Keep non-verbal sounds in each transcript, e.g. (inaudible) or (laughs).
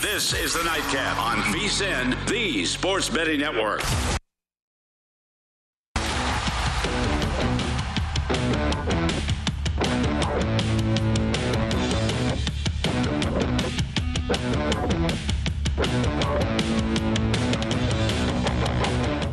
This is the Nightcap on VSIN, the Sports Betting Network.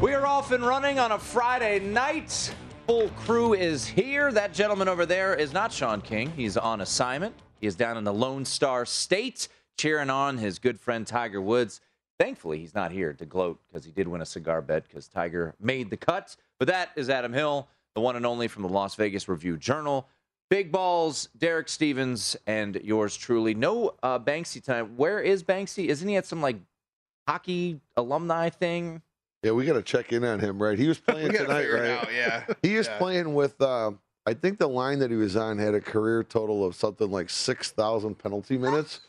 We are off and running on a Friday night. Full crew is here. That gentleman over there is not Sean King. He's on assignment. He is down in the Lone Star State cheering on his good friend Tiger Woods. Thankfully, he's not here to gloat because he did win a cigar bet because Tiger made the cut. But that is Adam Hill, the one and only from the Las Vegas Review Journal. Big balls, Derek Stevens, and yours truly. No uh, Banksy time. Where is Banksy? Isn't he at some like hockey alumni thing? Yeah, we got to check in on him, right? He was (laughs) playing tonight, right? out, yeah. He is Yeah. playing with. Uh, I think the line that he was on had a career total of something like six thousand penalty minutes.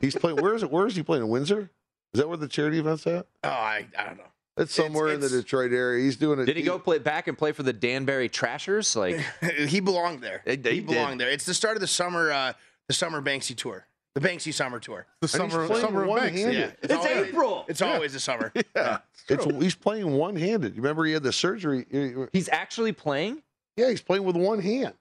He's playing. Where is it? Where is he playing? In Windsor? Is that where the charity event's at? Oh, I, I don't know. It's somewhere in the Detroit area. He's doing it. Did he go play back and play for the Danbury Trashers? Like, (laughs) he belonged there. He- he He belonged there. It's the start of the summer, uh, the summer Banksy tour, the Banksy summer tour. The And he's summer, playing summer of Banks. one-handed. Yeah, It's always, April. It's always the summer. (laughs) Yeah, it's, he's playing one handed. Remember, he had the surgery. he's actually playing? Yeah, he's playing with one hand.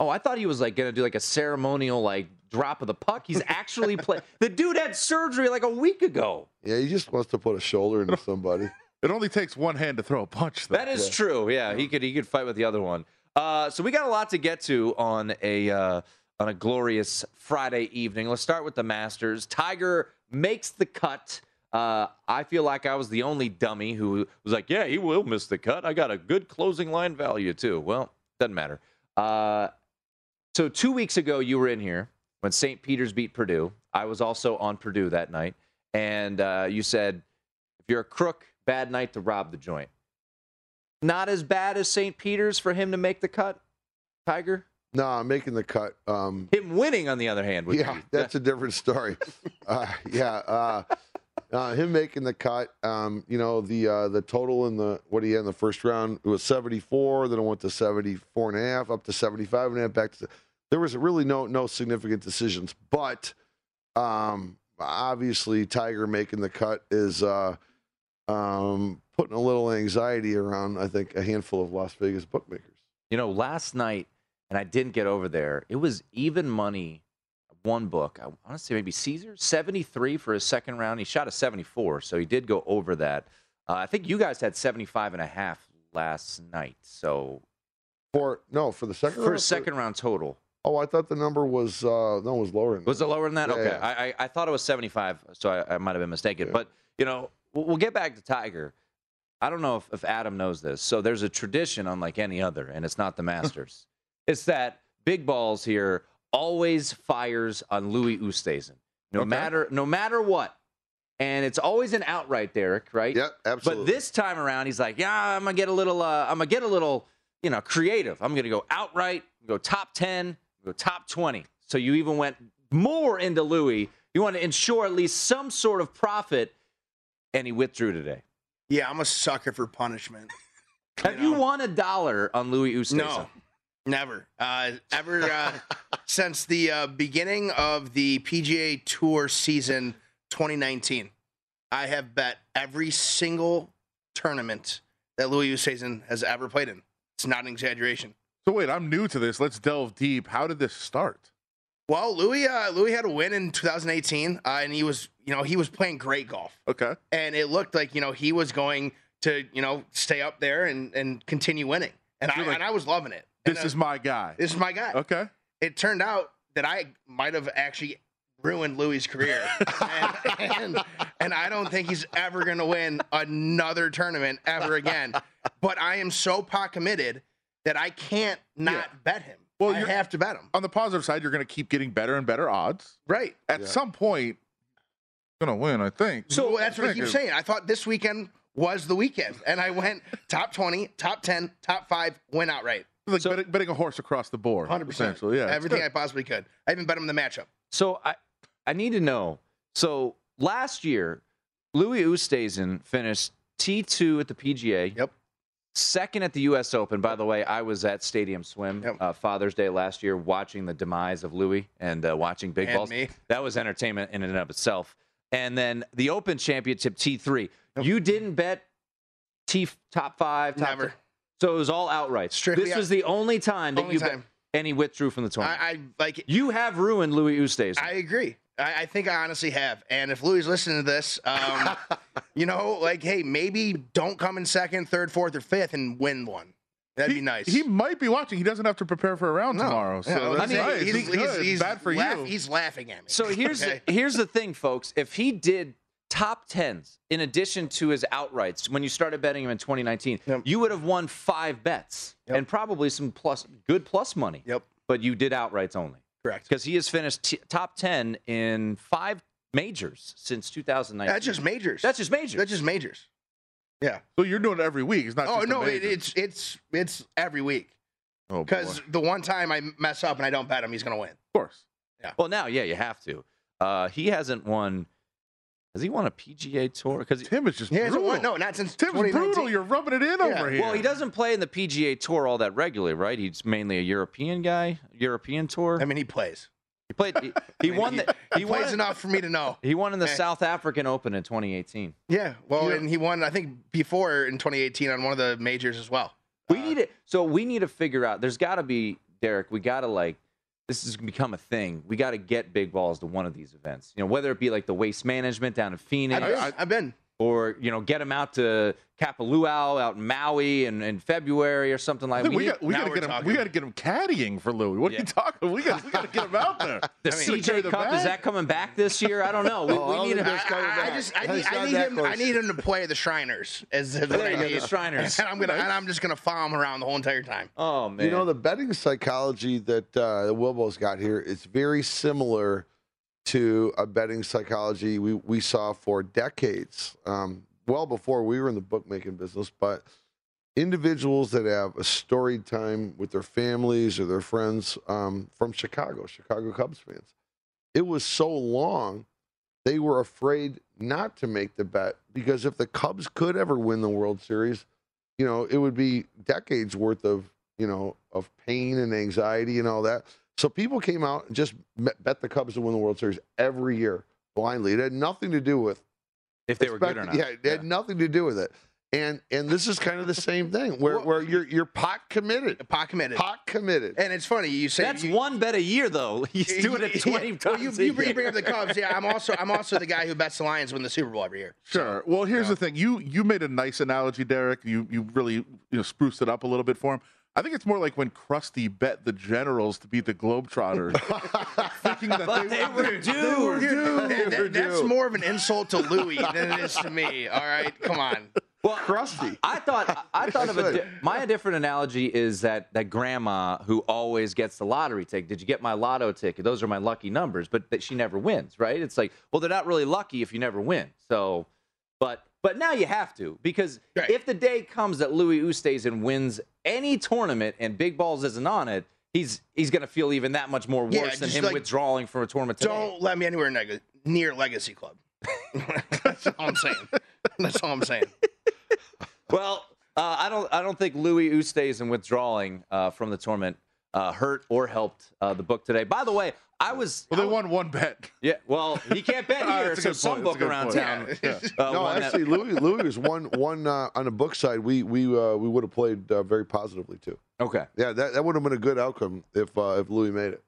Oh, I thought he was like going to do like a ceremonial like drop of the puck. He's (laughs) actually playing. The dude had surgery like a week ago. Yeah, he just wants to put a shoulder into (laughs) somebody. It only takes one hand to throw a punch. Though. That is true. Yeah, he could he could fight with the other one. Uh, so we got a lot to get to on a uh, on a glorious Friday evening. Let's start with the Masters. Tiger makes the cut. Uh, I feel like I was the only dummy who was like, "Yeah, he will miss the cut. I got a good closing line value too." Well, doesn't matter. Uh, so two weeks ago, you were in here when St. Peter's beat Purdue. I was also on Purdue that night, and uh, you said, "If you're a crook, bad night to rob the joint." Not as bad as St. Peter's for him to make the cut, Tiger. No, I'm making the cut. Um, Him winning, on the other hand, would yeah, be. that's a different story. (laughs) uh, yeah, uh, uh, him making the cut. Um, you know the uh, the total in the what he had in the first round it was 74. Then it went to 74 and a half, up to 75 and a half, back to. There was really no no significant decisions, but um, obviously Tiger making the cut is uh, um, putting a little anxiety around. I think a handful of Las Vegas bookmakers. You know, last night, and I didn't get over there. It was even money. One book, I want to say maybe Caesar, 73 for his second round. He shot a 74, so he did go over that. Uh, I think you guys had 75 and a half last night. So For no, for the second for round. a second round total. Oh, I thought the number was uh, no, it was lower. Than Was it lower than that? Yeah, okay. yeah. I, I I thought it was 75, so I, I might have been mistaken. Yeah. But, you know, we'll, we'll get back to Tiger. I don't know if, if Adam knows this. So there's a tradition unlike any other, and it's not the (laughs) Masters. it's that Big Balls here always fires on Louis Oosthuizen, no Okay. matter no matter what. And it's always an outright, Derek, right? Yep, absolutely. But this time around, he's like, "Yeah, I'm gonna get a little. Uh, I'm gonna get a little, you know, creative. I'm gonna go outright, go top ten, top twenty. So you even went more into Louis. You want to ensure at least some sort of profit, and he withdrew today. Yeah, I'm a sucker for punishment. (laughs) Have you won a dollar on Louis Oosthuizen? No, never. Uh, ever uh, (laughs) since the uh, beginning of the PGA Tour season 2019, I have bet every single tournament that Louis Oosthuizen has ever played in. It's not an exaggeration. So wait, I'm new to this. Let's delve deep. How did this start? Well, Louis, uh, Louis had a win in 2018, uh, and he was, you know, he was playing great golf, Okay. and it looked like, you know, he was going to, you know, stay up there and and continue winning, and I like, and I was loving it. And, This uh, is my guy. this is my guy. Okay. It turned out that I might have actually ruined Louis' career, and, (laughs) and and I don't think he's ever going to win another tournament ever again. But I am so pot committed that I can't not Yeah. bet him. Well, Well, you're- have to bet him. On the positive side, you're going to keep getting better and better odds. Right. At Yeah. some point, going to win, I think. So well, that's what I keep saying. I thought this weekend was the weekend, and I went top twenty, top ten, top five, win outright, Like betting, betting a horse across the board. hundred percent. Essentially, yeah. everything I possibly could. I even bet him in the matchup. So I I need to know. So last year, Louis Oosthuizen finished T2 at the PGA. Yep. Second at the U.S. Open. By the way, I was at Stadium Swim Yep. uh, Father's Day last year, watching the demise of Louis and uh, watching big And balls. me. That was entertainment in and of itself. And then the Open Championship T3. You didn't bet T top five, top Never. So it was all outright. Strictly this was the only time that Only you bet, time. and he withdrew from the tournament. I, I like. you have ruined Louis Oosthuizen. I agree. I, I think I honestly have. And if Louis is listening to this, um, (laughs) you know, like, hey, maybe don't come in second, third, fourth, or fifth and win one. That'd he, be nice. He might be watching. He doesn't have to prepare for a round No. tomorrow. So Yeah, that's I mean, nice. he's, He he's, he's bad for laugh- you. He's laughing at me. So here's Okay? the, (laughs) here's the thing, folks. If he did top tens in addition to his outrights when you started betting him in 2019, Yep. you would have won five bets Yep. and probably some plus good plus money. Yep. But you did outrights only Correct. because he has finished t- top ten in five majors since 2019. That's just majors. That's just majors. That's just majors. Yeah. so you're doing it every week. It's not. Oh just no, it, it's it's it's every week oh, because the one time I mess up and I don't bet him, he's gonna win. of course. Yeah. Well, now, yeah, you have to. Uh, he hasn't won. Has he won a PGA Tour? Because Tim is just He brutal. won. No, not since Tim's 2019. brutal. You're rubbing it in Yeah. over here. Well, he doesn't play in the PGA Tour all that regularly, right? He's mainly a European guy, European Tour. I mean, he plays. he played. He, (laughs) he I mean, won. The, He, he plays won. enough for me to know. He won in the Eh. South African Open in 2018. Yeah. Well, Yeah. and he won. I think before in 2018 on one of the majors as well. We Uh, need it. So we need to figure out. There's got to be Derek. We got to like. This has become a thing. We got to get big balls to one of these events. You know, whether it be like the waste management down in Phoenix, I've been. I've been. Or you know, get him out to Kapalua out in Maui in, in February or something like. think We we got we got to we're get him. talking. We got to get him caddying for Louis. What are you talking? We got we got to get him out there. (laughs) the I mean- CJ the Cup. bag? Is that coming back this year? I don't know. We, Oh, I we need think him. It's I, I, I just I It's need, I need that him. I need him to play the Shriners. As, as There what you I go, need. the Shriners. (laughs) And I'm gonna and I'm just gonna follow him around the whole entire time. Oh man. You know, the betting psychology that uh, that Wilbo's got here is very similar to a betting psychology we, we saw for decades, um, well before we were in the bookmaking business. But individuals that have a storied time with their families or their friends um, from Chicago, Chicago Cubs fans, it was so long they were afraid not to make the bet because if the Cubs could ever win the World Series, you know, it would be decades worth of, you know, of pain and anxiety and all that. So people came out and just bet bet the Cubs to win the World Series every year blindly. It had nothing to do with if they were good or not. Yeah, it had nothing to do with it. And and this is kind of the same thing (laughs) where, Well- where you're you're pot committed. Pot committed. Pot committed. And it's funny you say That's you, one bet a year, though. (laughs) He's doing it (laughs) Yeah, 20 well, times. you, a you, bring, you year. bring up the Cubs. Yeah, I'm also I'm also the guy who bets the Lions win the Super Bowl every year. Sure. Well, here's the thing. You you made a nice analogy, Derek. You you really you know spruced it up a little bit for him. I think it's more like when Krusty bet the Generals to beat the Globetrotters, (laughs) thinking that But they, they were they due. were due. That- We're that's more of an insult to Louis than it is to me. All right, come on. Well, Krusty. I thought I (laughs) thought of a di- my different analogy is that that grandma who always gets the lottery ticket. Did you get my lotto ticket? Those are my lucky numbers, but that she never wins, right? It's like, well, they're not really lucky if you never win. So, but but now you have to because Right. if the day comes that Louis Oosthuizen wins any tournament and Big Balls isn't on it, he's he's gonna feel even that much more worse Yeah, than him like, withdrawing from a tournament. Today. Don't let me anywhere neg- near Legacy Club. (laughs) That's all I'm saying. That's all I'm saying. Well, uh, I don't. I don't think Louis Oosthuizen withdrawing uh, from the tournament uh, hurt or helped uh, the book today. By the way, I was. Well, they won one bet. Yeah. Well, he can't bet (laughs) Ah, here, that's a so some point, book around point. town. Yeah. uh, no, won that. actually, Louis (laughs) Louis was one one uh, on the book side. We we uh, we would have played uh, very positively too. Okay. Yeah, that, that would have been a good outcome if uh, if Louis made it.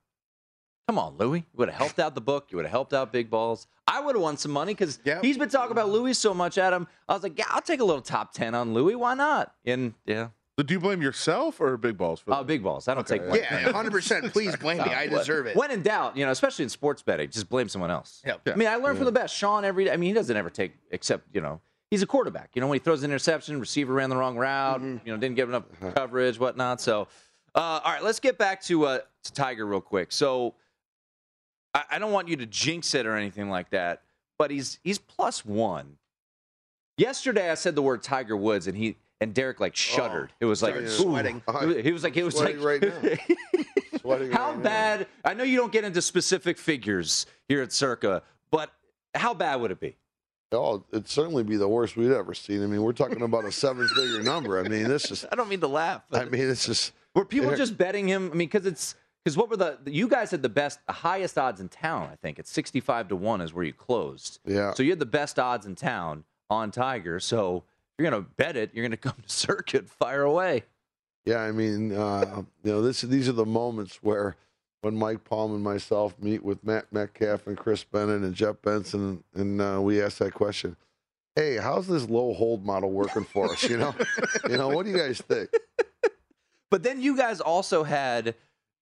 Come on, Louis. You would have helped out the book. You would have helped out Big Balls. I would have won some money because Yep. he's been talking about Louis so much, Adam. I was like, yeah, I'll take a little top 10 on Louis. Why not? And yeah, So do you blame yourself or Big Balls for uh, that? Big Balls. I don't take Okay. blame. Yeah, 100%. (laughs) Please blame me. I deserve it. When in doubt, you know, especially in sports betting, just blame someone else. Yep. I mean, I learned from the best. Sean every day. I mean, he doesn't ever take except, you know, he's a quarterback. You know, when he throws an interception, receiver ran the wrong route, you know, didn't give enough coverage, whatnot. So, uh, all right, let's get back to uh, to Tiger real quick. So, I, I don't want you to jinx it or anything like that, but he's he's plus one. Yesterday, I said the word Tiger Woods, and he and Derek like oh, shuddered. it was like sweating. He was like, it was Sweating like right now. (laughs) Sweating how right now. bad? I know you don't get into specific figures here at Circa, but how bad would it be? Oh, it'd certainly be the worst we'd ever seen. I mean, we're talking about a seven-figure number. I mean, this is. (laughs) I don't mean to laugh. I mean, it's just. were people just betting him? I mean, because it's because what were the you guys had the best, the highest odds in town? I think it's sixty-five to one is where you closed. Yeah. So you had the best odds in town on Tiger. So you're gonna bet it, you're gonna (laughs) come to Circa, fire away. Yeah, I mean, uh, you know, this these are the moments where when Mike Palm and myself meet with Matt Metcalf and Chris Bennett and Jeff Benson, and uh, we ask that question: Hey, how's this low hold model working for us? You know, (laughs) you know, what do you guys think? (laughs) But then you guys also had,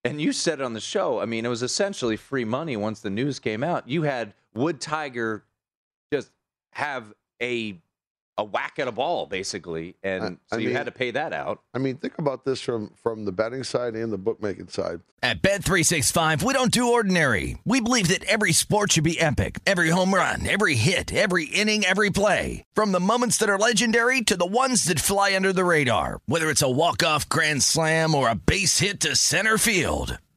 and you said it on the show. I mean, it was essentially free money once the news came out. You had Wood Tiger just have a a whack at a ball basically, and I- so I you mean- had to pay that out. I mean, think about this from from the betting side and the bookmaking side. At Bet365, we don't do ordinary. We believe that every sport should be epic. Every home run, every hit, every inning, every play. From the moments that are legendary to the ones that fly under the radar. Whether it's a walk-off grand slam or a base hit to center field.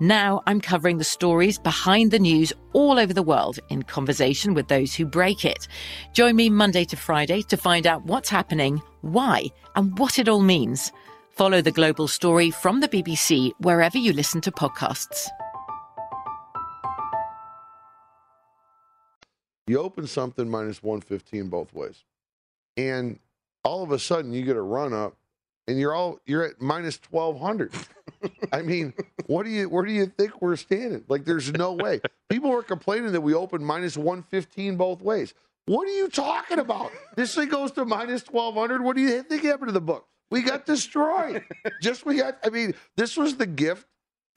Now I'm covering the stories behind the news all over the world in conversation with those who break it. Join me Monday to Friday to find out what's happening, why, and what it all means. Follow The Global Story from the BBC wherever you listen to podcasts. You open something minus 115 both ways. And all of a sudden you get a run up and you're all you're at minus 1200. (laughs) I mean, what do you where do you think we're standing? Like there's no way. People were complaining that we opened minus 115 both ways. What are you talking about? This thing goes to minus 1200. What do you think happened to the book? We got destroyed. Just we got I mean, this was the gift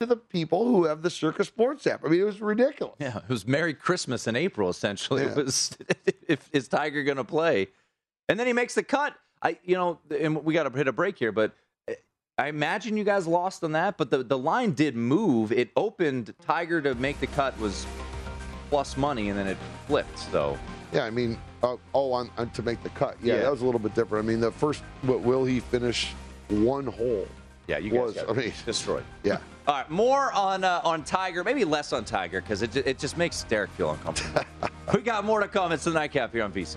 to the people who have the Circa Sports app. I mean, it was ridiculous. Yeah, it was Merry Christmas in April. Essentially, it Yeah. was (laughs) if is Tiger going to play, and then he makes the cut. I, you know, and we got to hit a break here, but eh, I imagine you guys lost on that. But the the line did move. It opened. Tiger to make the cut was plus money, and then it flipped. So Yeah, I mean, uh, oh, on, on to make the cut. Yeah, Yeah. that was a little bit different. I mean, the first, what will he finish one hole? yeah, you guys Was, I mean- destroyed. (laughs) Yeah. All right, more on uh, on Tiger, maybe less on Tiger because it, it just makes Derek feel uncomfortable. (laughs) we got more to come. It's the nightcap here on VSIN.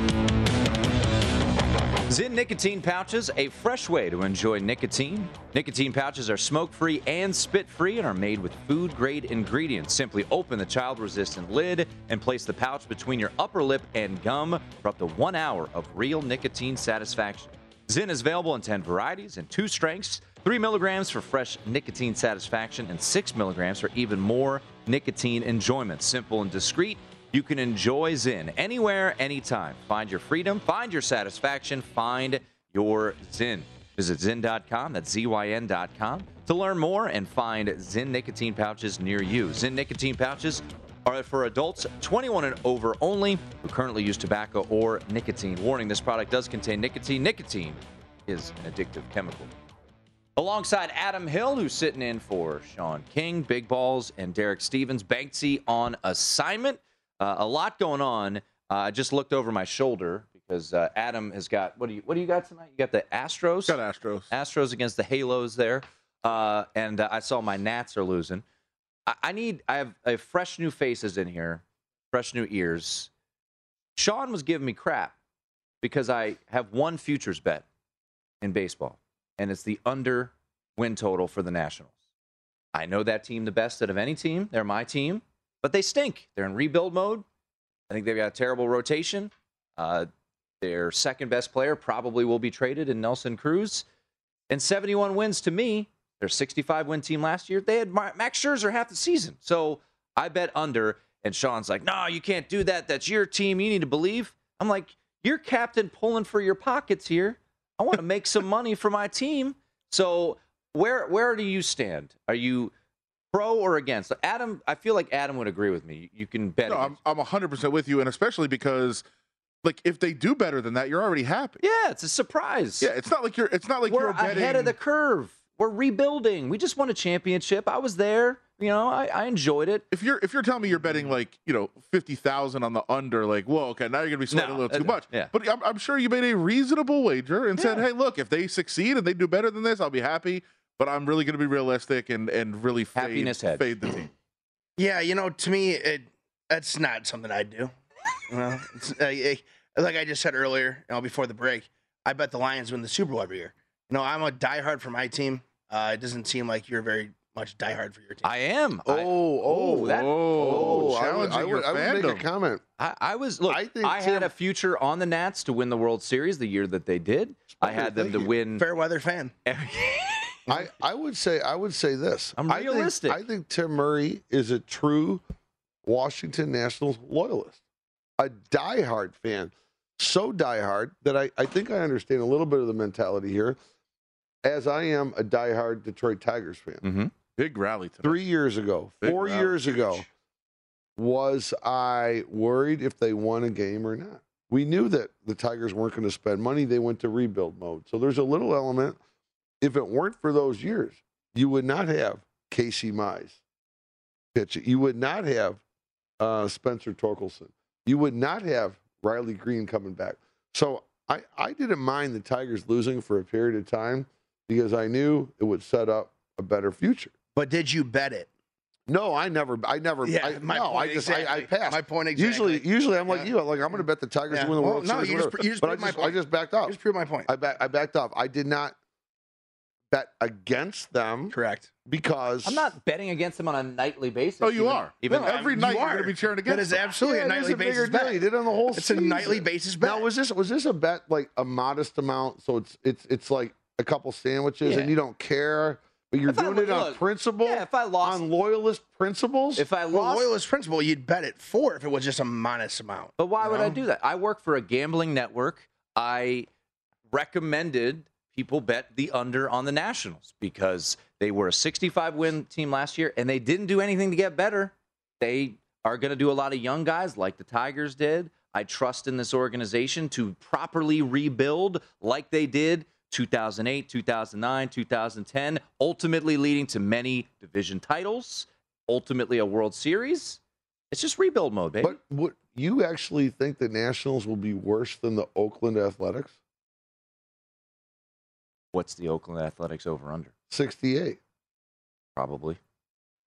Zyn nicotine pouches, a fresh way to enjoy nicotine. Nicotine pouches are smoke free and spit free and are made with food grade ingredients. Simply open the child resistant lid and place the pouch between your upper lip and gum for up to one hour of real nicotine satisfaction. Zyn is available in 10 varieties and two strengths 3 milligrams for fresh nicotine satisfaction and 6 milligrams for even more nicotine enjoyment. Simple and discreet. You can enjoy Zyn anywhere, anytime. Find your freedom, find your satisfaction, find your Zyn. Visit Zyn.com, that's Z-Y-N.com, to learn more and find Zyn nicotine pouches near you. Zyn nicotine pouches are for adults 21 and over only who currently use tobacco or nicotine. Warning this product does contain nicotine. Nicotine is an addictive chemical. Alongside Adam Hill, who's sitting in for Sean King, Big Balls, and Derek Stevens. Banksy on assignment. Uh, a lot going on. Uh, I just looked over my shoulder because uh, Adam has got what do you what do you got tonight? You got the Astros. Got Astros. Astros against the Halos there, uh, and uh, I saw my Nats are losing. I, I need I have, I have fresh new faces in here, fresh new ears. Sean was giving me crap because I have one futures bet in baseball, and it's the under win total for the Nationals. I know that team the best out of any team. They're my team, but they stink. They're in rebuild mode. I think they've got a terrible rotation. Uh, their second best player probably will be traded in Nelson Cruz. And 71 wins to me, their 65 win team last year, they had Max Scherzer half the season. So I bet under. And Sean's like, no, you can't do that. That's your team. You need to believe. I'm like, you're captain pulling for your pockets here. I want to make some money for my team. So where where do you stand? Are you pro or against? So Adam, I feel like Adam would agree with me. You can bet. No, I'm I'm 100 percent with you, and especially because, like, if they do better than that, you're already happy. yeah, it's a surprise. Yeah, it's not like you're. It's not like We're you're betting. ahead of the curve. We're rebuilding. We just won a championship. I was there. You know, I, I enjoyed it. if you're if you're telling me you're betting like you know fifty thousand on the under, like whoa, okay, now you're gonna be sweating No, a little too uh, much. yeah. But I'm, I'm sure you made a reasonable wager and said, hey, look, if they succeed and they do better than this, I'll be happy. But I'm really gonna be realistic and and really fade, Happiness hedge. fade the team. (clears throat) Yeah, you know, to me, it that's not something I'd do. You know, it's, uh, eh, like I just said earlier, you know, before the break, I bet the Lions win the Super Bowl every year. You know, I'm a diehard for my team. Uh, it doesn't seem like you're very much diehard for your team. I am. Oh, I, oh, that- oh, oh, I would, challenging I would, your I would make a fandom. comment. I, I was look. I, I think had a future on the Nats to win the World Series the year that they did. I had them to you. win. Fair weather fan. every- (laughs) I, (laughs) I would say I would say this. I'm I think- realistic. I think Tim Murray is a true Washington Nationals loyalist, a diehard fan, so diehard that I, I think I understand a little bit of the mentality here, as I am a diehard Detroit Tigers fan. Mhm. Big rally today. Three years ago, Big four rally. years ago, was I worried if they won a game or not? We knew that the Tigers weren't going to spend money. They went to rebuild mode. So there's a little element. If it weren't for those years, you would not have Casey Mize pitching. You would not have uh, Spencer Torkelson. You would not have Riley Greene coming back. So I, I didn't mind the Tigers losing for a period of time because I knew it would set up a better future. But did you bet it? No, I never, I never, Yeah, I, my no, point I just, I, I passed. My point exactly. Usually, usually I'm like Yeah. you. I'm like, I'm going to bet the Tigers Yeah. win the Well, World no, Series. you just- you just but I proved my just, I point. just backed up. Just prove my point. I back, I backed off. I did not bet against them Correct. because I'm not betting against them on a nightly basis. Oh, you even- are. Even No, every you night you're going to be cheering That against. is them. absolutely Yeah, a it is nightly a bigger basis deal. bet. You did it on the whole It's a nightly basis bet. Now, was this was this a bet like a modest amount? So it's it's it's like a couple sandwiches, and you don't care, but you're If doing lo- it on look, principle. yeah, if I lost- on loyalist principles. If I well, lost, loyalist principle, you'd bet it for if it was just a modest amount. But why you would I do that? I work for a gambling network. I recommended people bet the under on the Nationals because they were a 65 win team last year and they didn't do anything to get better. They are going to do a lot of young guys like the Tigers did. I trust in this organization to properly rebuild like they did 2008, 2009, 2010, ultimately leading to many division titles, ultimately a World Series. It's just rebuild mode, baby. but what you actually think the Nationals will be worse than the Oakland Athletics? What's the Oakland Athletics over under? 68. Probably.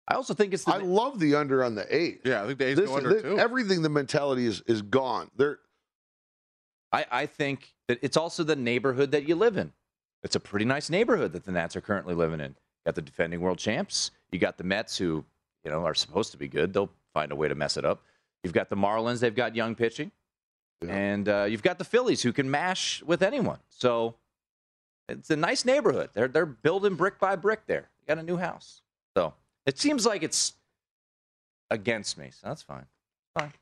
I also think it's the I love the under on the eight. Yeah, I think the A's This- go under thi- too. everything, the mentality is is gone. They're I, I think that it's also the neighborhood that you live in. It's a pretty nice neighborhood that the Nats are currently living in. You got the defending world champs. You got the Mets who, you know, are supposed to be good. They'll find a way to mess it up. You've got the Marlins. They've got young pitching. Yeah. And uh, you've got the Phillies who can mash with anyone. So it's a nice neighborhood. They're, they're building brick by brick there. You got a new house. So it seems like it's against me. So that's fine. Fine.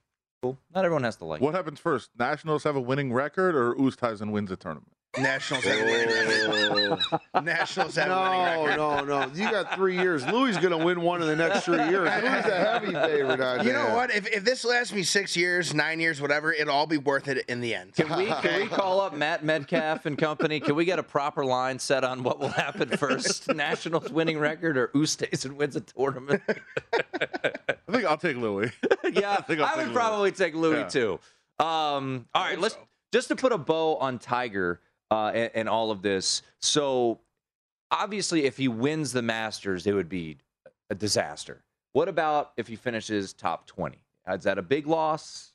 Cool. Not everyone has to like it. What happens first? Nationals have a winning record, or Oosthuizen wins a tournament? Nationals have a winning record. Oh. Nationals have a winning No, record. no, no. You got three years. Louis going to win one in the next three years. Louis a heavy favorite on You know that. what? If, if this lasts me six years, nine years, whatever, it'll all be worth it in the end. Can we can we call up Matt Metcalf and company? Can we get a proper line set on what will happen first? (laughs) Nationals winning record or Oosthuizen wins a tournament? (laughs) I think I'll take Louis. (laughs) yeah, think I'll I take would Louis. probably take Louis Yeah. too. Um, all right, let's just to put a bow on Tiger uh, and, and all of this. So obviously, if he wins the Masters, it would be a disaster. What about if he finishes top twenty? Is that a big loss?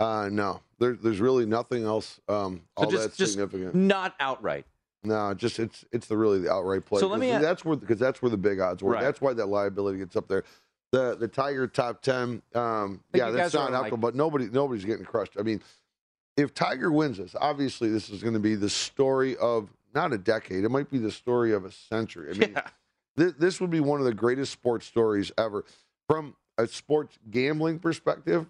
Uh, no, there, there's really nothing else um, So all just, that significant. not outright. No, just it's it's the really the outright play. So let me Because that's where because that's where the big odds were. Right. That's why that liability gets up there. The the Tiger top ten, um, yeah, that's not like- alcohol, but nobody nobody's getting crushed. I mean, if Tiger wins this, obviously this is going to be the story of not a decade. It might be the story of a century. I mean, Yeah. this, this would be one of the greatest sports stories ever. From a sports gambling perspective,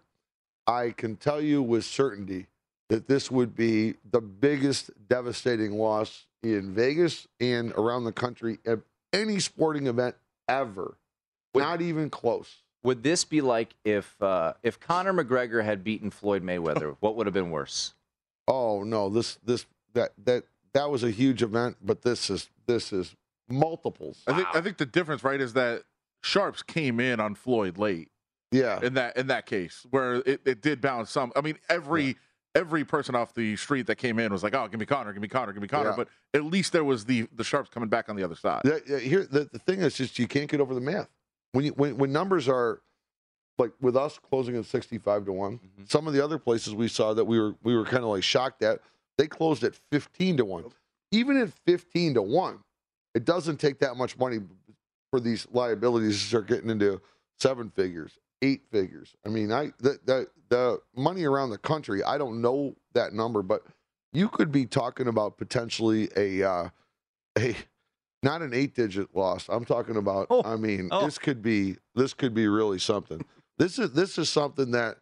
I can tell you with certainty that this would be the biggest devastating loss in Vegas and around the country at any sporting event ever. Not even close. Would this be like if uh, if Conor McGregor had beaten Floyd Mayweather? what would have been worse? Oh no, this this that that that was a huge event, but this is this is multiples. I think I think the difference, right, is that Sharps came in on Floyd late Yeah. in that in that case where it, it did bounce some. I mean, every every person off the street that came in was like, "Oh, give me Conor, give me Conor, give me Conor." Yeah. But at least there was the the Sharps coming back on the other side. Yeah, yeah, here the, the thing is just you can't get over the math. When you when, when numbers are like with us closing at 65 to one Mhm. some of the other places we saw that we were we were kind of like shocked at, they closed at 15 to 1. Even at 15 to 1, it doesn't take that much money for these liabilities to start getting into seven figures, eight figures. I mean, I the the, the money around the country, I don't know that number, but you could be talking about potentially a uh, a not an eight digit loss. I'm talking about Oh. I mean, Oh. this could be this could be really something. This is this is something that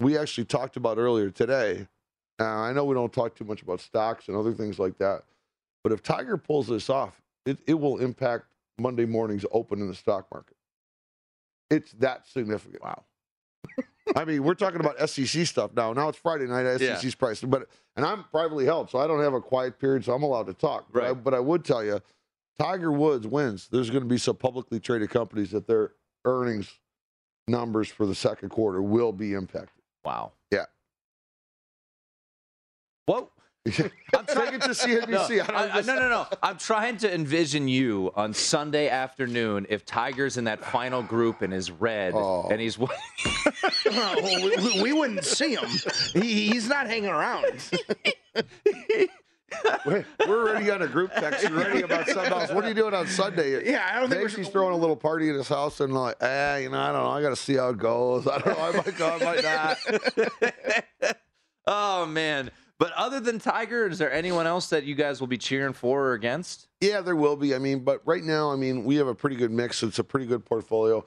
we actually talked about earlier today. Uh, I know we don't talk too much about stocks and other things like that, but if Tiger pulls this off, it, it will impact Monday morning's open in the stock market. It's that significant. Wow. I mean, we're talking about SEC stuff now. Now it's Friday night at Yeah. SEC's price, but and I'm privately held, so I don't have a quiet period, so I'm allowed to talk. But, I, Right. but I would tell you, Tiger Woods wins. There's going to be some publicly traded companies that their earnings numbers for the second quarter will be impacted. Wow. Yeah. What? (laughs) I'm trying to CNBC. (laughs) No, I don't I- I- just- no, no, no. I'm trying to envision you on Sunday afternoon if Tiger's in that final group and is red Oh. and he's. (laughs) well, we, we- we wouldn't see him. He, he's not hanging around. We're already on a group text (laughs) already about something else. What are you doing on Sunday? Yeah, I don't think Maybe we're he's throwing a little party at his house and like, eh, you know, I don't know. I got to see how it goes. I don't know. I might go. I might not. (laughs) oh man! But other than Tiger, is there anyone else that you guys will be cheering for or against? Yeah, there will be. I mean, but right now, I mean, we have a pretty good mix. It's a pretty good portfolio.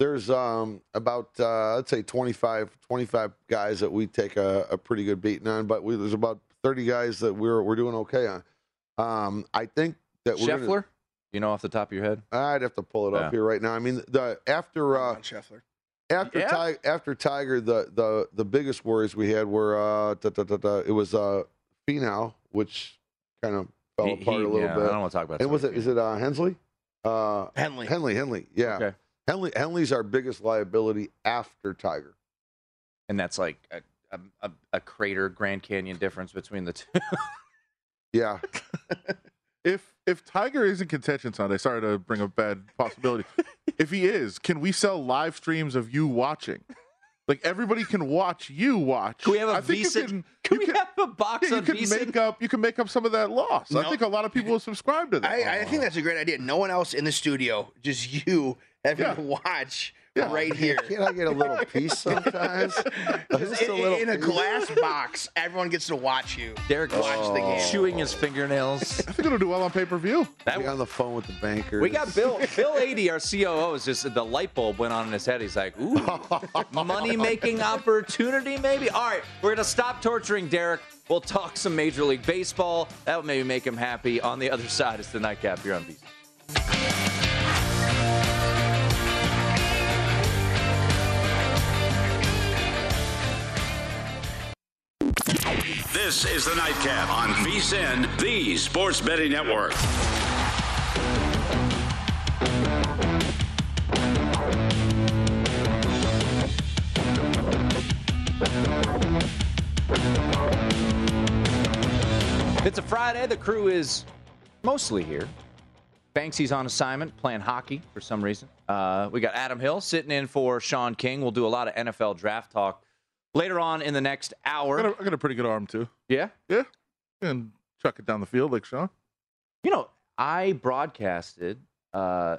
There's um, about, uh, I'd say 25, 25 guys that we take a, a pretty good beating on, but we, there's about 30 guys that we're, we're doing okay on. Um, I think that we're Scheffler? gonna, You know off the top of your head? I'd have to pull it Yeah. up here right now. I mean, the after uh, Ron Scheffler. after Yeah. Tiger, after Tiger, the the the biggest worries we had were uh, da, da, da, da, it was uh, Finau, which kind of fell He- apart he- a little yeah, bit. I don't want to talk about. And was it Sergio. is it uh, Hensley? Uh, Henley. Henley, Henley, yeah. Okay. Henley, Henley's our biggest liability after Tiger. And that's like a, a, a, a crater Grand Canyon difference between the two. Yeah, (laughs) If if Tiger is in contention Sunday, sorry to bring a bad possibility. (laughs) if he is, can we sell live streams of you watching? Like everybody can watch you watch. Can we have a I think you can, Can you we have a box yeah, you on can VSiN? make up you can make up some of that loss. I think a lot of people will subscribe to that. I, I think that's a great idea. No one else in the studio, just you having Yeah. to watch right (laughs) here. Can't I get a little piece sometimes? (laughs) Just In, a little in a piece. glass box, everyone gets to watch you. Derek Watch the oh. game. chewing his fingernails. I think it'll do well on pay per view. That Be on the phone with the banker. We got Bill. Bill eighty, our COO, is just the light bulb went on in his head. He's like, "Ooh, (laughs) money making opportunity, maybe." All right, we're gonna stop torturing Derek. We'll talk some Major League Baseball. That would maybe make him happy. On the other side, it's the nightcap here on VSIN. This is the Nightcap on VSIN, the Sports Betting Network. It's a Friday. The crew is mostly here. Banksy's on assignment, playing hockey for some reason. Uh, we got Adam Hill sitting in for Sean King. We'll do a lot of NFL draft talk later on in the next I hour. got, a, I got a pretty good arm too. Yeah. Yeah, and chuck it down the field like Sean. You know, I broadcasted uh,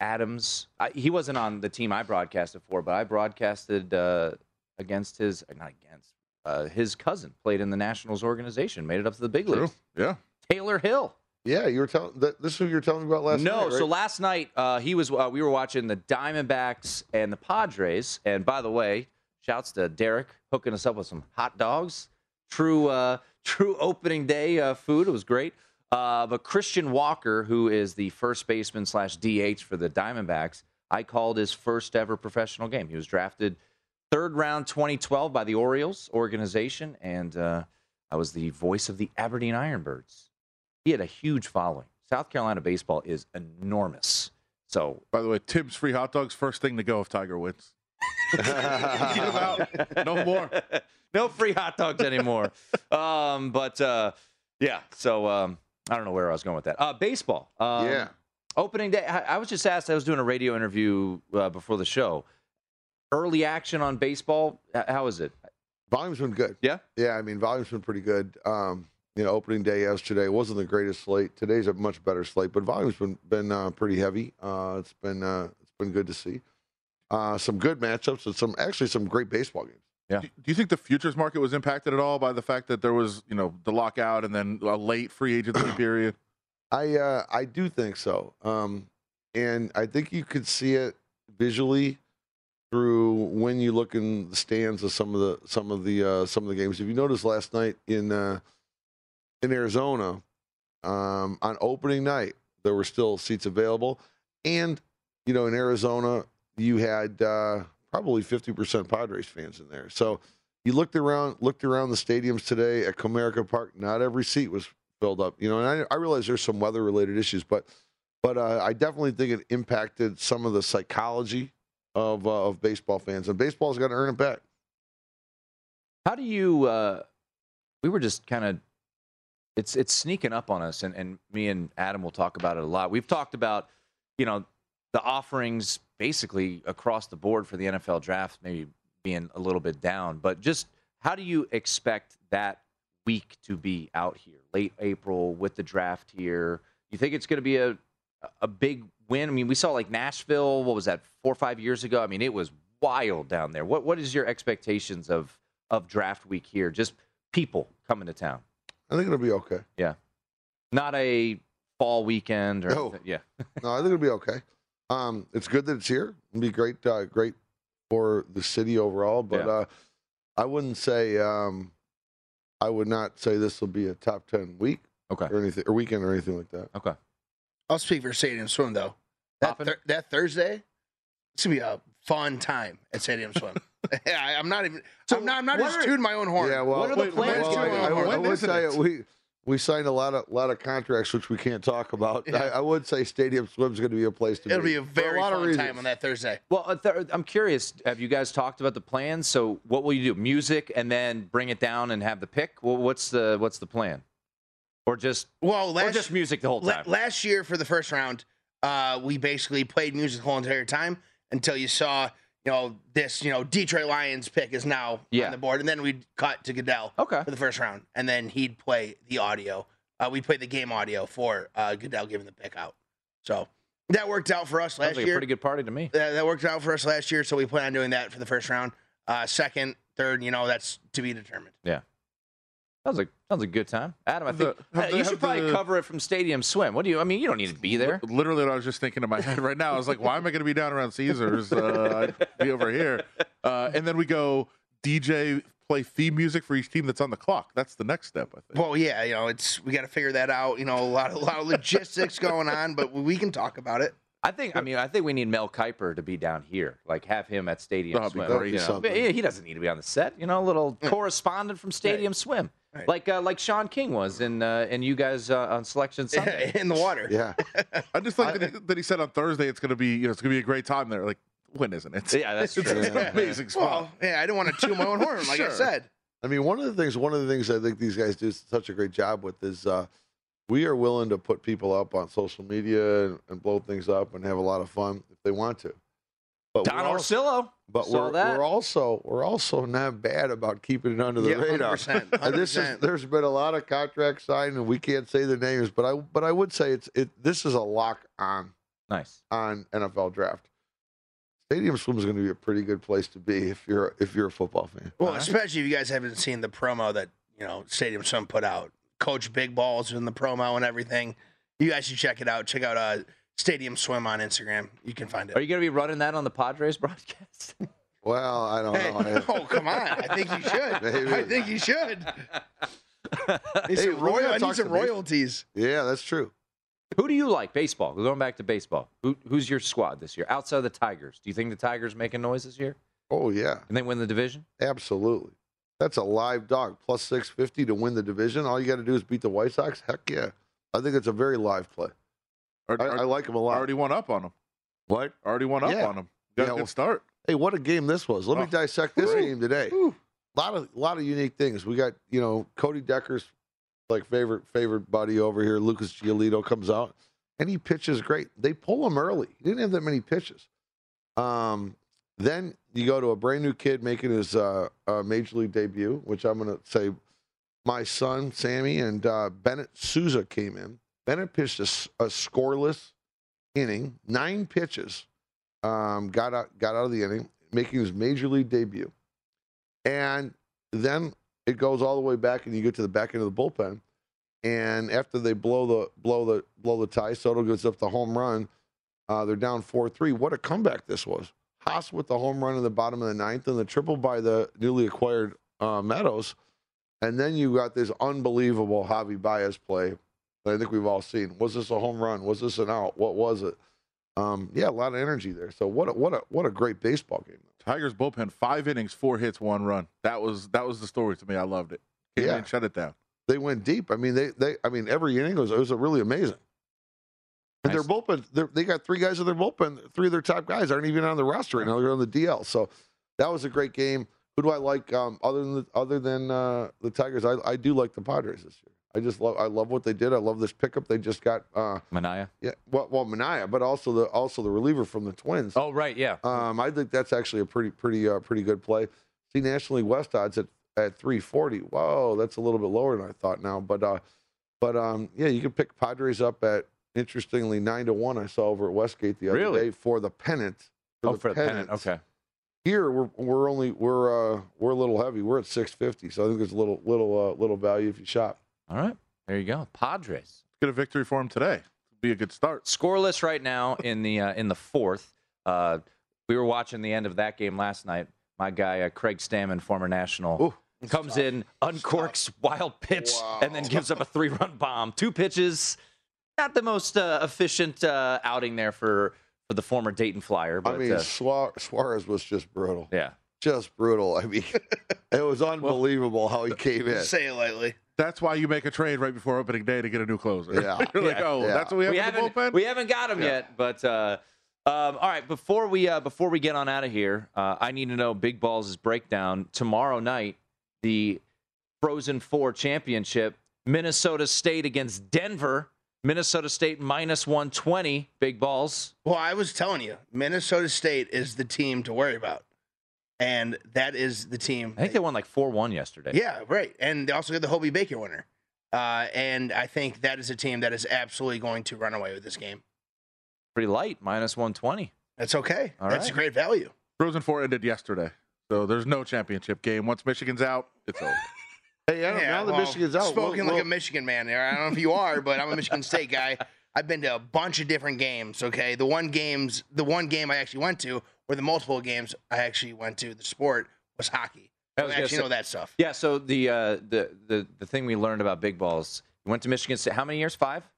Adams. I, he wasn't on the team I broadcasted for, but I broadcasted uh, against his, not against, uh, his cousin played in the Nationals organization, made it up to the big True. leagues. Yeah. Taylor Hill. Yeah, you were telling. that- This is who you were telling me about last no, night. right? so last night uh, he was. Uh, we were watching the Diamondbacks and the Padres. And by the way, shouts to Derek hooking us up with some hot dogs. True, uh, (laughs) true opening day uh, food. It was great. Uh, but Christian Walker, who is the first baseman slash DH for the Diamondbacks, I called his first ever professional game. He was drafted third round 2012 by the Orioles organization, and uh, I was the voice of the Aberdeen Ironbirds. He had a huge following. South Carolina baseball is enormous. So By the way, Tibbs free hot dogs first thing to go if Tiger wins. Eat 'em out. No more. (laughs) no free hot dogs anymore. um, but uh, yeah, so um, I don't know where I was going with that. Uh, baseball. Um, Yeah. Opening day. I, I was just asked. I was doing a radio interview uh, before the show. Early action on baseball. How is it? volume's been good. Yeah. Yeah, I mean, volume's been pretty good. Um, you know, opening day yesterday wasn't the greatest slate. Today's a much better slate, but volume's been been uh, pretty heavy. Uh, it's been uh, it's been good to see. Uh, some good matchups and some actually some great baseball games. Do do you think the futures market was impacted at all by the fact that there was, you know, the lockout and then a late free agency (clears throat) period? I uh, I do think so, um, and I think you could see it visually through when you look in the stands of some of the some of the uh, some of the games. If you noticed last night in uh, in Arizona um, on opening night, there were still seats available, and you know in Arizona you had uh, probably fifty percent Padres fans in there. So you looked around looked around the stadiums today at Comerica Park. Not every seat was filled up. You know, and I, I realize there's some weather related issues, but but uh, I definitely think it impacted some of the psychology of uh, of baseball fans, and baseball's got to earn it back. How do you? Uh, we were just kind of. It's it's sneaking up on us, and, and me and Adam will talk about it a lot. We've talked about, you know, the offerings basically across the board for the NFL draft, maybe being a little bit down. But just how do you expect that week to be out here, late April with the draft here? You think it's going to be a a big win? I mean, we saw like Nashville. What was that? Four or five years ago. I mean, it was wild down there. What what is your expectations of of draft week here? Just people coming to town. I think it'll be okay. Yeah, not a fall weekend or No. anything. yeah. (laughs) No, I think it'll be okay. Um, it's good that it's here. It'd be great, uh, great for the city overall. But Yeah. uh, I wouldn't say, um, I would not say this will be a top ten week Okay. or anything or weekend or anything like that. Okay. I'll speak for Stadium Swim though. That Poppin'? thir- that Thursday, it's gonna be a fun time at Stadium Swim. yeah, (laughs) (laughs) I, I'm not even. I'm not. I'm not just are- tooting my own horn. Yeah, well, What are the wait, plans? well, to- I, I, would- I when would isn't say it? we we signed a lot of lot of contracts which we can't talk about. Yeah. I, I would say Stadium Swim's going to be a place to be. It'll be. be a For very lot of fun reasons. time on that Thursday. Well, uh, th- I'm curious. Have you guys talked about the plans? So, what will you do? Music, and then bring it down and have the pick. Well, what's the what's the plan? Or just Well, or last just music the whole la- time? last year for the first round, uh, we basically played music the whole entire time until you saw, you know, this, you know, Detroit Lions pick is now Yeah. on the board, and then we'd cut to Goodell Okay. for the first round, and then he'd play the audio. Uh, we'd play the game audio for uh, Goodell giving the pick out. So That worked out for us last like a year. pretty good party to me. that, that worked out for us last year, so we plan on doing that for the first round. Uh, second, third, you know, that's to be determined. Sounds like sounds like a good time. Adam, I think have uh, the- you should probably the- cover it from Stadium Swim. What do you? I mean, you don't need to be there. Literally, what I was just thinking in my head right now. I was like, why am I going to be down around Caesars? Uh, I'd be over here. Uh, and then we go DJ play theme music for each team that's on the clock. That's the next step, I think. Well, yeah, you know, it's we got to figure that out. You know, a lot, a lot of logistics going on, but we can talk about it. I think. I mean, I think we need Mel Kiper to be down here. Like, have him at Stadium That'd be Swim. great. you know. Yeah, he doesn't need to be on the set. You know, a little correspondent from Stadium Swim, Right. like uh, like Sean King was in uh, and you guys uh, on Selection (laughs) Sunday. in the water. Yeah. (laughs) I just like that, he, that he said on Thursday it's going to be, you know, it's going to be a great time there. Like, when isn't it? Yeah, that's (laughs) It's true. an amazing spot. Well, yeah, I didn't want to toot my own horn, like I said. I mean, one of the things, one of the things I think these guys do such a great job with is uh, we are willing to put people up on social media and, and blow things up and have a lot of fun if they want to. But Don we're also, Orsillo. but saw we're, that. we're also we're also not bad about keeping it under the Yeah, radar. 100%, And this is 100%. there's been a lot of contracts signed, and we can't say the names, but I but I would say it's it. This is a lock on Nice. on NFL draft. Stadium Swim is going to be a pretty good place to be if you're if you're a football fan. Well, especially if you guys haven't seen the promo that you know Stadium Swim put out. Coach Big Balls in the promo and everything. You guys should check it out. Check out uh, Stadium Swim on Instagram. You can find it. Are you going to be running that on the Padres broadcast? (laughs) Well, I don't Hey, know. oh come on! I think you should. (laughs) Maybe. I think you should. (laughs) Need Hey, some, royal, gonna I need some some base- royalties. yeah, that's true. Who do you like? Baseball. We're going back to baseball. Who, who's your squad this year? Outside of the Tigers, do you think the Tigers making noise this year? Oh yeah, And they win the division? absolutely. That's a live dog plus six fifty to win the division. All you got to do is beat the White Sox. Heck yeah, I think it's a very live play. Or- I, or- I like him a lot. already went up on him. what? Already went up Yeah. on him. Got Yeah, a well- good start. Hey, what a game this was. Let me Oh. dissect this Woo. game today. Woo. A lot of lot of unique things. We got you know Cody Decker's like favorite favorite buddy over here. Lucas Giolito comes out and he pitches great. They pull him early. He didn't have that many pitches. Um, then you go to a brand new kid making his uh, uh, major league debut, which I'm going to say my son Sammy and uh, Bennett Sousa came in. Bennett pitched a scoreless inning, nine pitches. Um, got out got out of the inning, making his major league debut, and then it goes all the way back, and you get to the back end of the bullpen. And after they blow the blow the blow the tie, Soto goes up the home run. Uh, they're down four three. What a comeback this was! Haas with the home run in the bottom of the ninth, and the triple by the newly acquired uh, Meadows, and then you got this unbelievable Javy Baez play that I think we've all seen. Was this a home run? Was this an out? What was it? Um, yeah, a lot of energy there. So what a, what a what a great baseball game. Tigers bullpen, five innings, four hits, one run. That was that was the story to me. I loved it. Came Yeah. shut it down. They went deep. I mean, they they I mean every inning was it was really amazing. And Nice. their bullpen, they're- they got three guys in their bullpen. Three of their top guys aren't even on the roster right now. They're on the DL. So that was a great game. Who do I like um, other than the, other than uh, the Tigers? I, I do like the Padres this year. I just love I love what they did. I love this pickup they just got. Uh, Manaea. yeah, well, well, Manaea, but also the also the reliever from the Twins. Oh, right. Yeah. Um, I think that's actually a pretty pretty uh, pretty good play. See National League West odds at at 340. Whoa, that's a little bit lower than I thought now. But uh, but um, yeah, you can pick Padres up at interestingly nine to one. I saw over at Westgate the other Really? day for the pennant. oh, for the pennant. Okay. Here we're we're only we're uh we're a little heavy. We're at 650, so I think there's a little little uh, little value if you shop. All right. There you go. Padres. Get a victory for him today. Be a good start. Scoreless right now in the uh, in the fourth. Uh, we were watching the end of that game last night. My guy uh, Craig Stammen, former national, Ooh, comes in, uncorks wild pitch, and then gives up a three-run bomb. Two pitches. Not the most uh, efficient uh, outing there for for the former Dayton Flyer, but I mean uh, Suarez was just brutal, yeah. just brutal. I mean, (laughs) it was unbelievable how he came in. Say it lightly. That's why you make a trade right before opening day to get a new closer. Yeah. (laughs) You're like, Yeah. oh, Yeah. that's what we have we in the haven't bullpen. we haven't got him Yeah. yet, but uh, um, all right. Before we uh, before we get on out of here, uh, I need to know Big Balls' breakdown tomorrow night. The Frozen Four championship, Minnesota State against Denver. Minnesota State minus one twenty. Big Balls. Well, I was telling you, Minnesota State is the team to worry about, and that is the team. I think they won like four one yesterday. Yeah, right. And they also got the Hobey Baker winner. Uh, and I think that is a team that is absolutely going to run away with this game. pretty light, minus 120. That's okay. All That's right. a great value. Frozen Four ended yesterday, so there's no championship game. Once Michigan's out, it's over. Hey, Adam, now the well, Michigan's out. Spoken Well, like a Michigan man there. I don't know if you are, but I'm a Michigan State guy. I've been to a bunch of different games. Okay, the one games, the one game I actually went to, or the multiple games I actually went to, the sport was hockey. I I was gonna actually say- know that stuff. Yeah, so the uh, the the the thing we learned about big balls, you went to Michigan State. How many years? Five.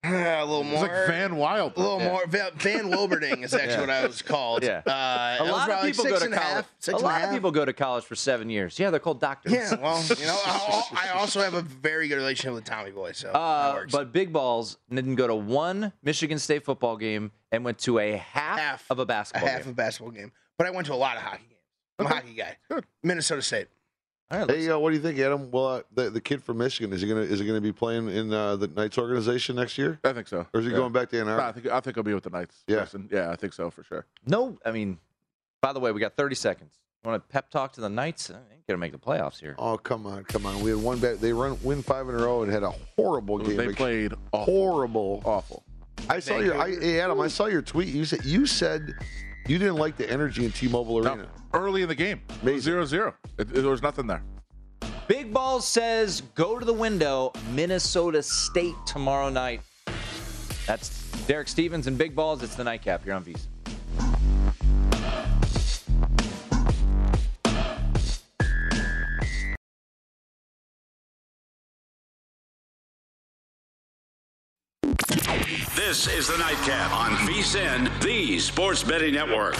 (laughs) a little It's more. like Van Wild. a little Yeah. more. Van, Van Wilberding is actually (laughs) Yeah. what I was called. Yeah. Uh, A I was lot of probably like people go to a college. half, a lot half. of people go to college for seven years. Yeah, they're called doctors. Yeah, well, you know, I, (laughs) I also have a very good relationship with Tommy Boy, so Uh, works. but Big Balls didn't go to one Michigan State football game and went to a half, Half. of a a basketball half game. a basketball game. But I went to a lot of hockey games. I'm a hockey guy. Good. Minnesota State. All right, Hey, uh, what do you think, Adam? Well, uh, the, the kid from Michigan is he gonna is he gonna be playing in uh, the Knights organization next year, I think so. or is he Yeah. going back to Ann No, Arbor? I think I think he'll be with the Knights. Yeah. Carson. yeah, I think so for sure. no, I mean, by the way, we got 30 seconds. You want to pep talk to the Knights? I ain't gonna make the playoffs here. Oh come on, come on! We had one bet. They run win five in a row and had a horrible game. They played awful. horrible. awful. I saw your. I, hey Adam, I saw your tweet. You said you said you didn't like the energy in T-Mobile No, Arena. early in the game, Amazing. zero zero. It, it- there was nothing there. Big Balls says go to the window, Minnesota State tomorrow night. That's Derek Stevens and Big Balls. It's the nightcap You're on VSIN. This is the Nightcap on VSIN, the Sports Betting Network.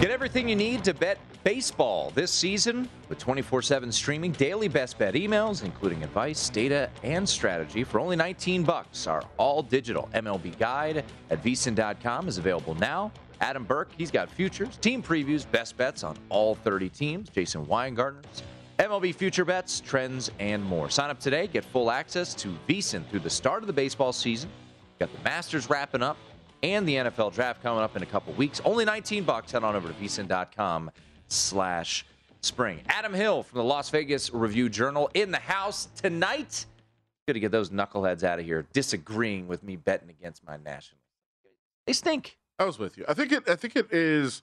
Get everything you need to bet baseball this season with 24 7 streaming, daily best bet emails, including advice, data, and strategy for only 19 bucks. Our all digital MLB guide at vsin.com is available now. Adam Burke, he's got futures, team previews, best bets on all 30 teams. Jason Weingartner's MLB future bets, trends, and more. Sign up today, get full access to VSIN through the start of the baseball season. Got the Masters wrapping up and the NFL draft coming up in a couple weeks. Only 19 bucks. Head on over to vsin.com slash spring. Adam Hill from the Las Vegas Review Journal in the house tonight. Good to get those knuckleheads out of here disagreeing with me betting against my national. They stink. I was with you. I think it. I think it is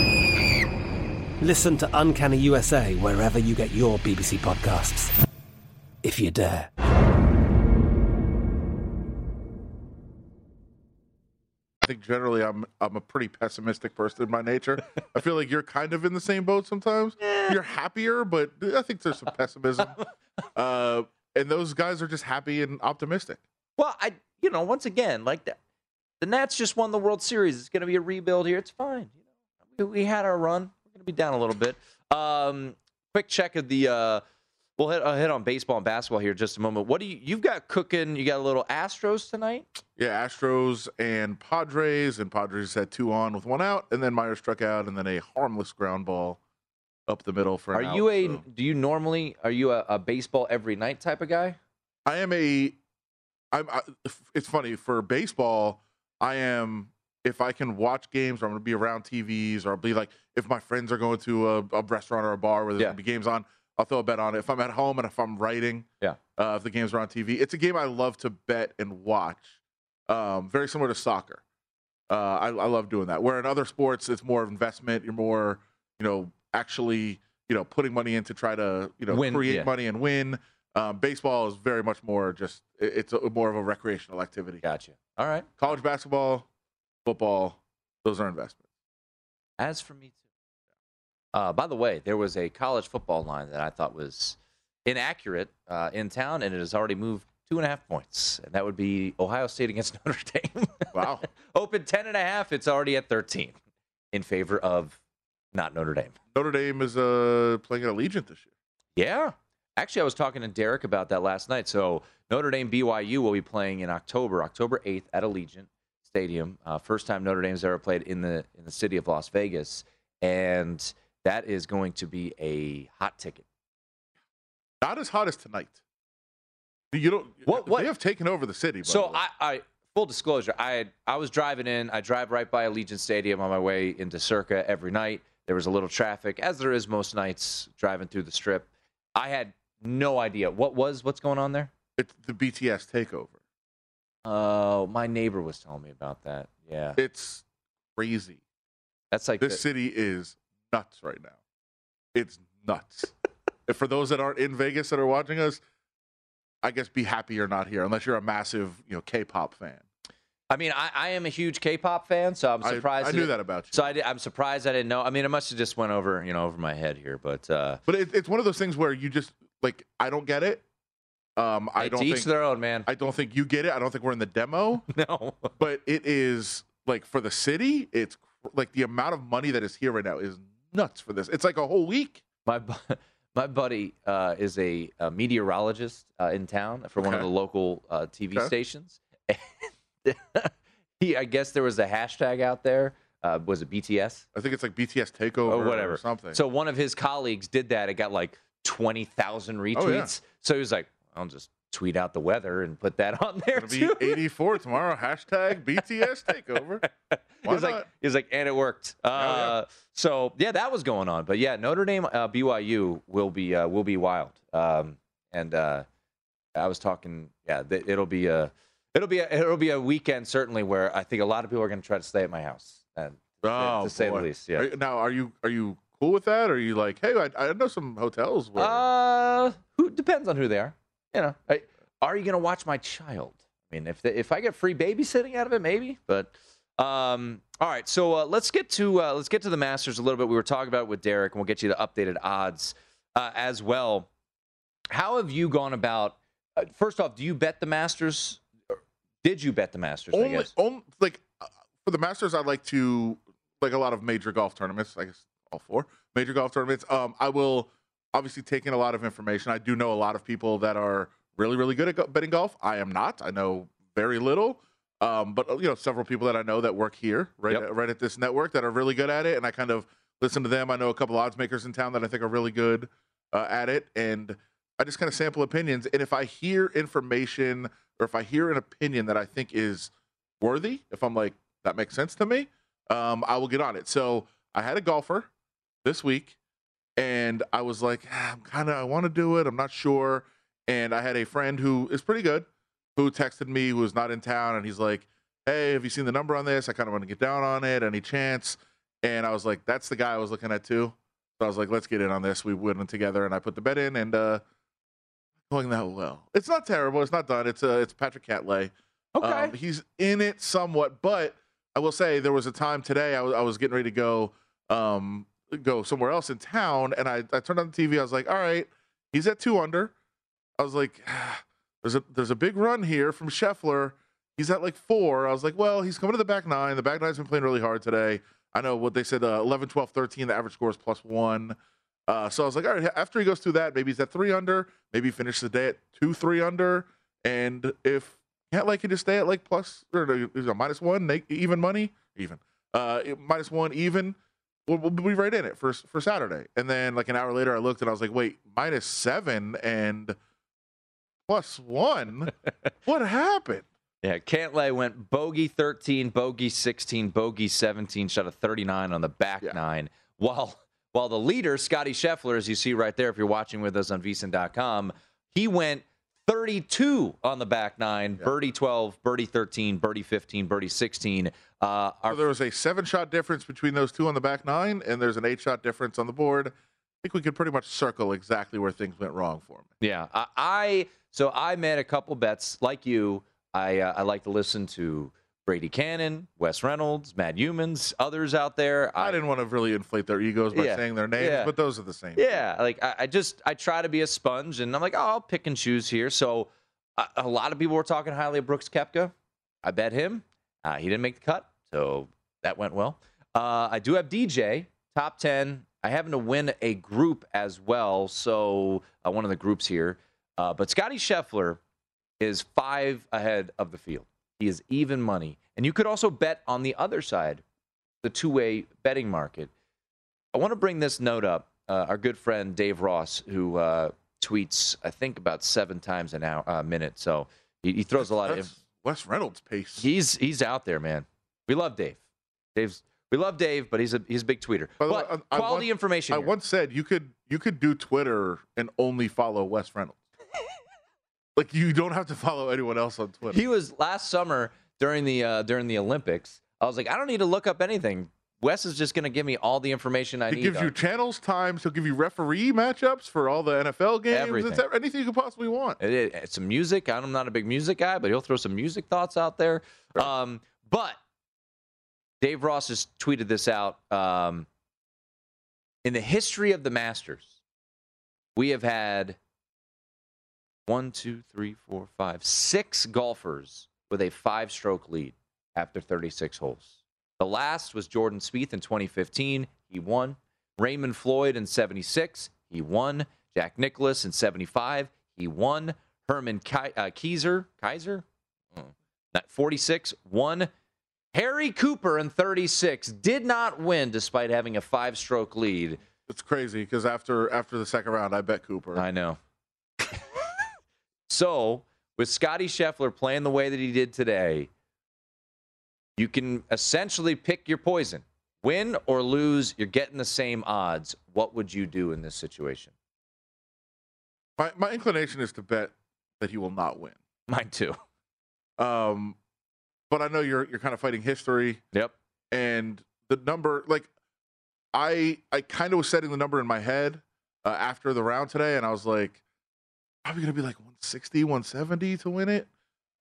Listen to Uncanny USA wherever you get your BBC podcasts, if you dare. I think generally I'm I'm a pretty pessimistic person by nature. I feel like you're kind of in the same boat sometimes. You're happier, but I think there's some pessimism. (laughs) Uh, and those guys are just happy and optimistic. Well, I, you know, once again, like the, the Nats just won the World Series. It's going to be a rebuild here. It's fine. You know, we, we had our run. Going to be down a little bit. Um, quick check of the. Uh, we'll hit, uh, hit on baseball and basketball here in just a moment. What do you? You've got cooking. You got a little Astros tonight. Yeah, Astros and Padres, and Padres had two on with one out, and then Meyer struck out, and then a harmless ground ball up the middle for. Are you out, a? so. Do you normally? Are you a, a baseball every night type of guy? I am a. I'm. I, it's funny for baseball. I am. If I can watch games, or I'm going to be around TVs, or I'll be like, if my friends are going to a, a restaurant or a bar where there's Yeah. going to be games on, I'll throw a bet on it. If I'm at home and if I'm writing, Yeah. uh, if the games are on TV, it's a game I love to bet and watch. Um, very similar to soccer. Uh, I, I love doing that. Where in other sports, it's more of investment. You're more, you know, actually, you know, putting money in to try to, you know, Win, create yeah. money and win. Um, baseball is very much more just it's a, more of a recreational activity. Gotcha. All right. College basketball, football, those are investments. As for me too. Uh, by the way, there was a college football line that I thought was inaccurate uh, in town, and it has already moved two and a half points, and that would be Ohio State against (laughs) Notre Dame. Wow. (laughs) Open ten and a half. It's already at thirteen in favor of not Notre Dame. Notre Dame is uh, playing at Allegiant this year. Yeah. Actually, I was talking to Derek about that last night. So Notre Dame BYU will be playing in October, October 8th at Allegiant Stadium. Uh, first time Notre Dame's ever played in the in the city of Las Vegas, and that is going to be a hot ticket. Not as hot as tonight. You don't. What- what- They have taken over the city. by the So way. I, I full disclosure, I had, I was driving in. I drive right by Allegiant Stadium on my way into Circa every night. There was a little traffic, as there is most nights driving through the strip. I had no idea what was what's going on there. it's the BTS takeover. Oh, my neighbor was telling me about that. Yeah, It's crazy. that's like This the- city is nuts right now. It's nuts. And For those that aren't in Vegas that are watching us, I guess be happy you're not here, unless you're a massive, you know, K-pop fan. I mean, I, I am a huge K-pop fan, so I'm surprised. I, it- knew that about you. So I, I'm surprised I didn't know. I mean, it must have just went over, you know, over my head here. But uh, But it, it's one of those things where you just like I don't get it. Um, I don't to each think their own, man. I don't think you get it. I don't think we're in the demo. (laughs) no, but it is like for the city, it's like the amount of money that is here right now is nuts for this. It's like a whole week. my bu- (laughs) my buddy uh, is a, a meteorologist uh, in town for one of the local uh, TV Okay. stations. (laughs) he, I guess there was a hashtag out there. Uh, was it BTS? I think it's like BTS takeover or whatever or something. So one of his colleagues did that. It got like twenty thousand retweets. Oh, yeah. So he was like, "I'll just tweet out the weather and put that on there It'll be too." 84 tomorrow. Hashtag (laughs) BTS takeover. Why was like, not? he like, and it worked. Uh, yeah. So yeah, that was going on. But yeah, Notre Dame uh, BYU will be uh, will be wild. Um, and uh, I was talking, yeah, th- it'll be a it'll be a, it'll be a weekend certainly where I think a lot of people are going to try to stay at my house. And Oh, to say the least, yeah. Are you- now, are you are you cool with that? Or are you like, hey, I, I know some hotels where Uh, who depends on who they are. You know, I, are you going to watch my child? I mean, if the, if I get free babysitting out of it, maybe. But um, all right, so uh, let's get to uh, let's get to the Masters a little bit. We were talking about it with Derek, and we'll get you the updated odds uh, as well. How have you gone about? Uh, first off, do you bet the Masters? Did you bet the Masters? I only, guess. only like uh, for the Masters, I like to like a lot of major golf tournaments. I guess all four major golf tournaments. Um, I will obviously taking a lot of information. I do know a lot of people that are really really good at betting golf. I am not. I know very little. Um, but uh, you know, several people that I know that work here, right, Yep. at, right at this network, that are really good at it, and I kind of listen to them. I know a couple of odds makers in town that I think are really good uh, at it, and I just kind of sample opinions. And if I hear information or if I hear an opinion that I think is worthy, if I'm like that makes sense to me, um, I will get on it. So I had a golfer this week, and I was like, "Ah, I'm kind of I want to do it. I'm not sure. And I had a friend who is pretty good, who texted me who was not in town, and he's like, Hey, have you seen the number on this? I kind of want to get down on it. Any chance? And I was like, That's the guy I was looking at too. So I was like, Let's get in on this. We went in together, and I put the bet in, and uh, going that well. It's not terrible. It's not done. It's uh, it's Patrick Cantlay. Okay. Um, he's in it somewhat, but I will say there was a time today I was I was getting ready to go um go somewhere else in town, and I I turned on the TV. I was like, all right, he's at two under. I was like, "Ah, there's a there's a big run here from Scheffler. He's at like four. I was like, well, he's coming to the back nine. The back nine's been playing really hard today. I know what they said uh, 11, 12, 13. The average score is plus one. Uh, so I was like, all right, after he goes through that, maybe he's at three under. Maybe he finishes the day at two, three under. And if can't like, can just stay at like plus or no, minus one, even money, even uh, minus one, even. We'll, we'll be right in it for for Saturday. And then like an hour later, I looked and I was like, wait, minus seven and plus one. (laughs) what happened? Yeah, Cantlay went bogey 13, bogey 16, bogey 17, shot a 39 on the back Yeah. nine. While while the leader, Scotty Scheffler, as you see right there, if you're watching with us on VSiN.com, he went 32 on the back nine, birdie 12, birdie 13, birdie 15, birdie 16. Uh, our So there was a seven shot difference between those two on the back nine, and there's an eight shot difference on the board. I think we could pretty much circle exactly where things went wrong for me. Yeah, I, I so I made a couple bets like you. I uh, I like to listen to Brady Kannon, Wes Reynolds, Matt Youmans, others out there. I, didn't want to really inflate their egos by Yeah. saying their names, Yeah. but those are the same. Yeah, like I, I just I try to be a sponge, and I'm like, oh, I'll pick and choose here. So a, a lot of people were talking highly of Brooks Koepka. I bet him. Uh, he didn't make the cut, so that went well. Uh, I do have DJ top ten. I happen to win a group as well, so uh, one of the groups here. Uh, but Scotty Scheffler is five ahead of the field. He is even money, and you could also bet on the other side, the two-way betting market. I want to bring this note up. Uh, our good friend Dave Ross, who uh, tweets, I think about seven times an hour, uh, minute. So he, he throws a lot of. That's Wes Reynolds pace. He's he's out there, man. We love Dave. Dave's we love Dave, but he's a he's a big tweeter. By the but way, I- I quality once- information. I here. once said you could you could do Twitter and only follow Wes Reynolds. Like you don't have to follow anyone else on Twitter. He was last summer during the uh, during the Olympics. I was like, I don't need to look up anything. Wes is just going to give me all the information I he need. He gives you channels times. He'll give you referee matchups for all the NFL games. Everything. It's anything you could possibly want. It- it- it's some music. I'm not a big music guy, but he'll throw some music thoughts out there. Um, but Dave Ross has tweeted this out. Um, in the history of the Masters, we have had one, two, three, four, five, six golfers with a five stroke lead after 36 holes. The last was Jordan Spieth in 2015. He won. Raymond Floyd in 76. He won. Jack Nicklaus in 75. He won. Herman Ki- uh, Keiser, Keiser, Oh. 46, won. Harry Cooper in 36 did not win despite having a five stroke lead. It's crazy because after after the second round, I bet Cooper. I know. So, with Scotty Scheffler playing the way that he did today, you can essentially pick your poison. Win or lose, you're getting the same odds. What would you do in this situation? My my inclination is to bet that he will not win. Mine too. Um, but I know you're you're kind of fighting history. Yep. And the number, like, I I kind of was setting the number in my head uh, after the round today, and I was like, probably gonna be like 160, 170 to win it.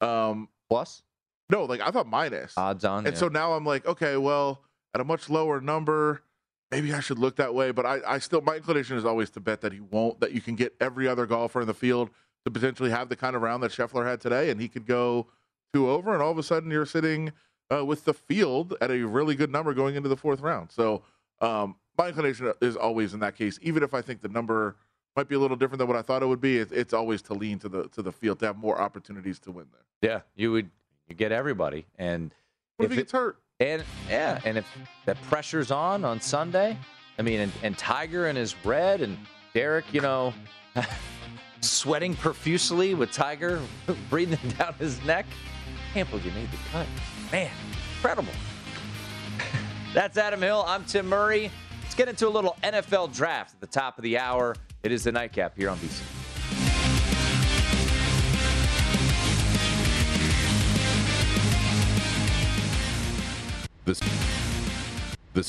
Um, Plus no, like I thought minus. odds on. and yeah. so now I'm like, okay, well, at a much lower number, maybe I should look that way. But I, I still, my inclination is always to bet that he won't. That you can get every other golfer in the field to potentially have the kind of round that Scheffler had today, and he could go two over, and all of a sudden you're sitting uh, with the field at a really good number going into the fourth round. So um, my inclination is always in that case, even if I think the number might be a little different than what I thought it would be. It, it's always to lean to the to the field to have more opportunities to win there. yeah, you would you get everybody. And What if, if he it- gets hurt? And yeah, and if that pressure's on on Sunday, I mean, and, and Tiger in his red and Derek, you know, (laughs) sweating profusely with Tiger (laughs) breathing (laughs) down his neck. Can't believe you made the cut, man! Incredible. That's Adam Hill. I'm Tim Murray. Let's get into a little NFL draft at the top of the hour. It is the nightcap here on BC. This, this,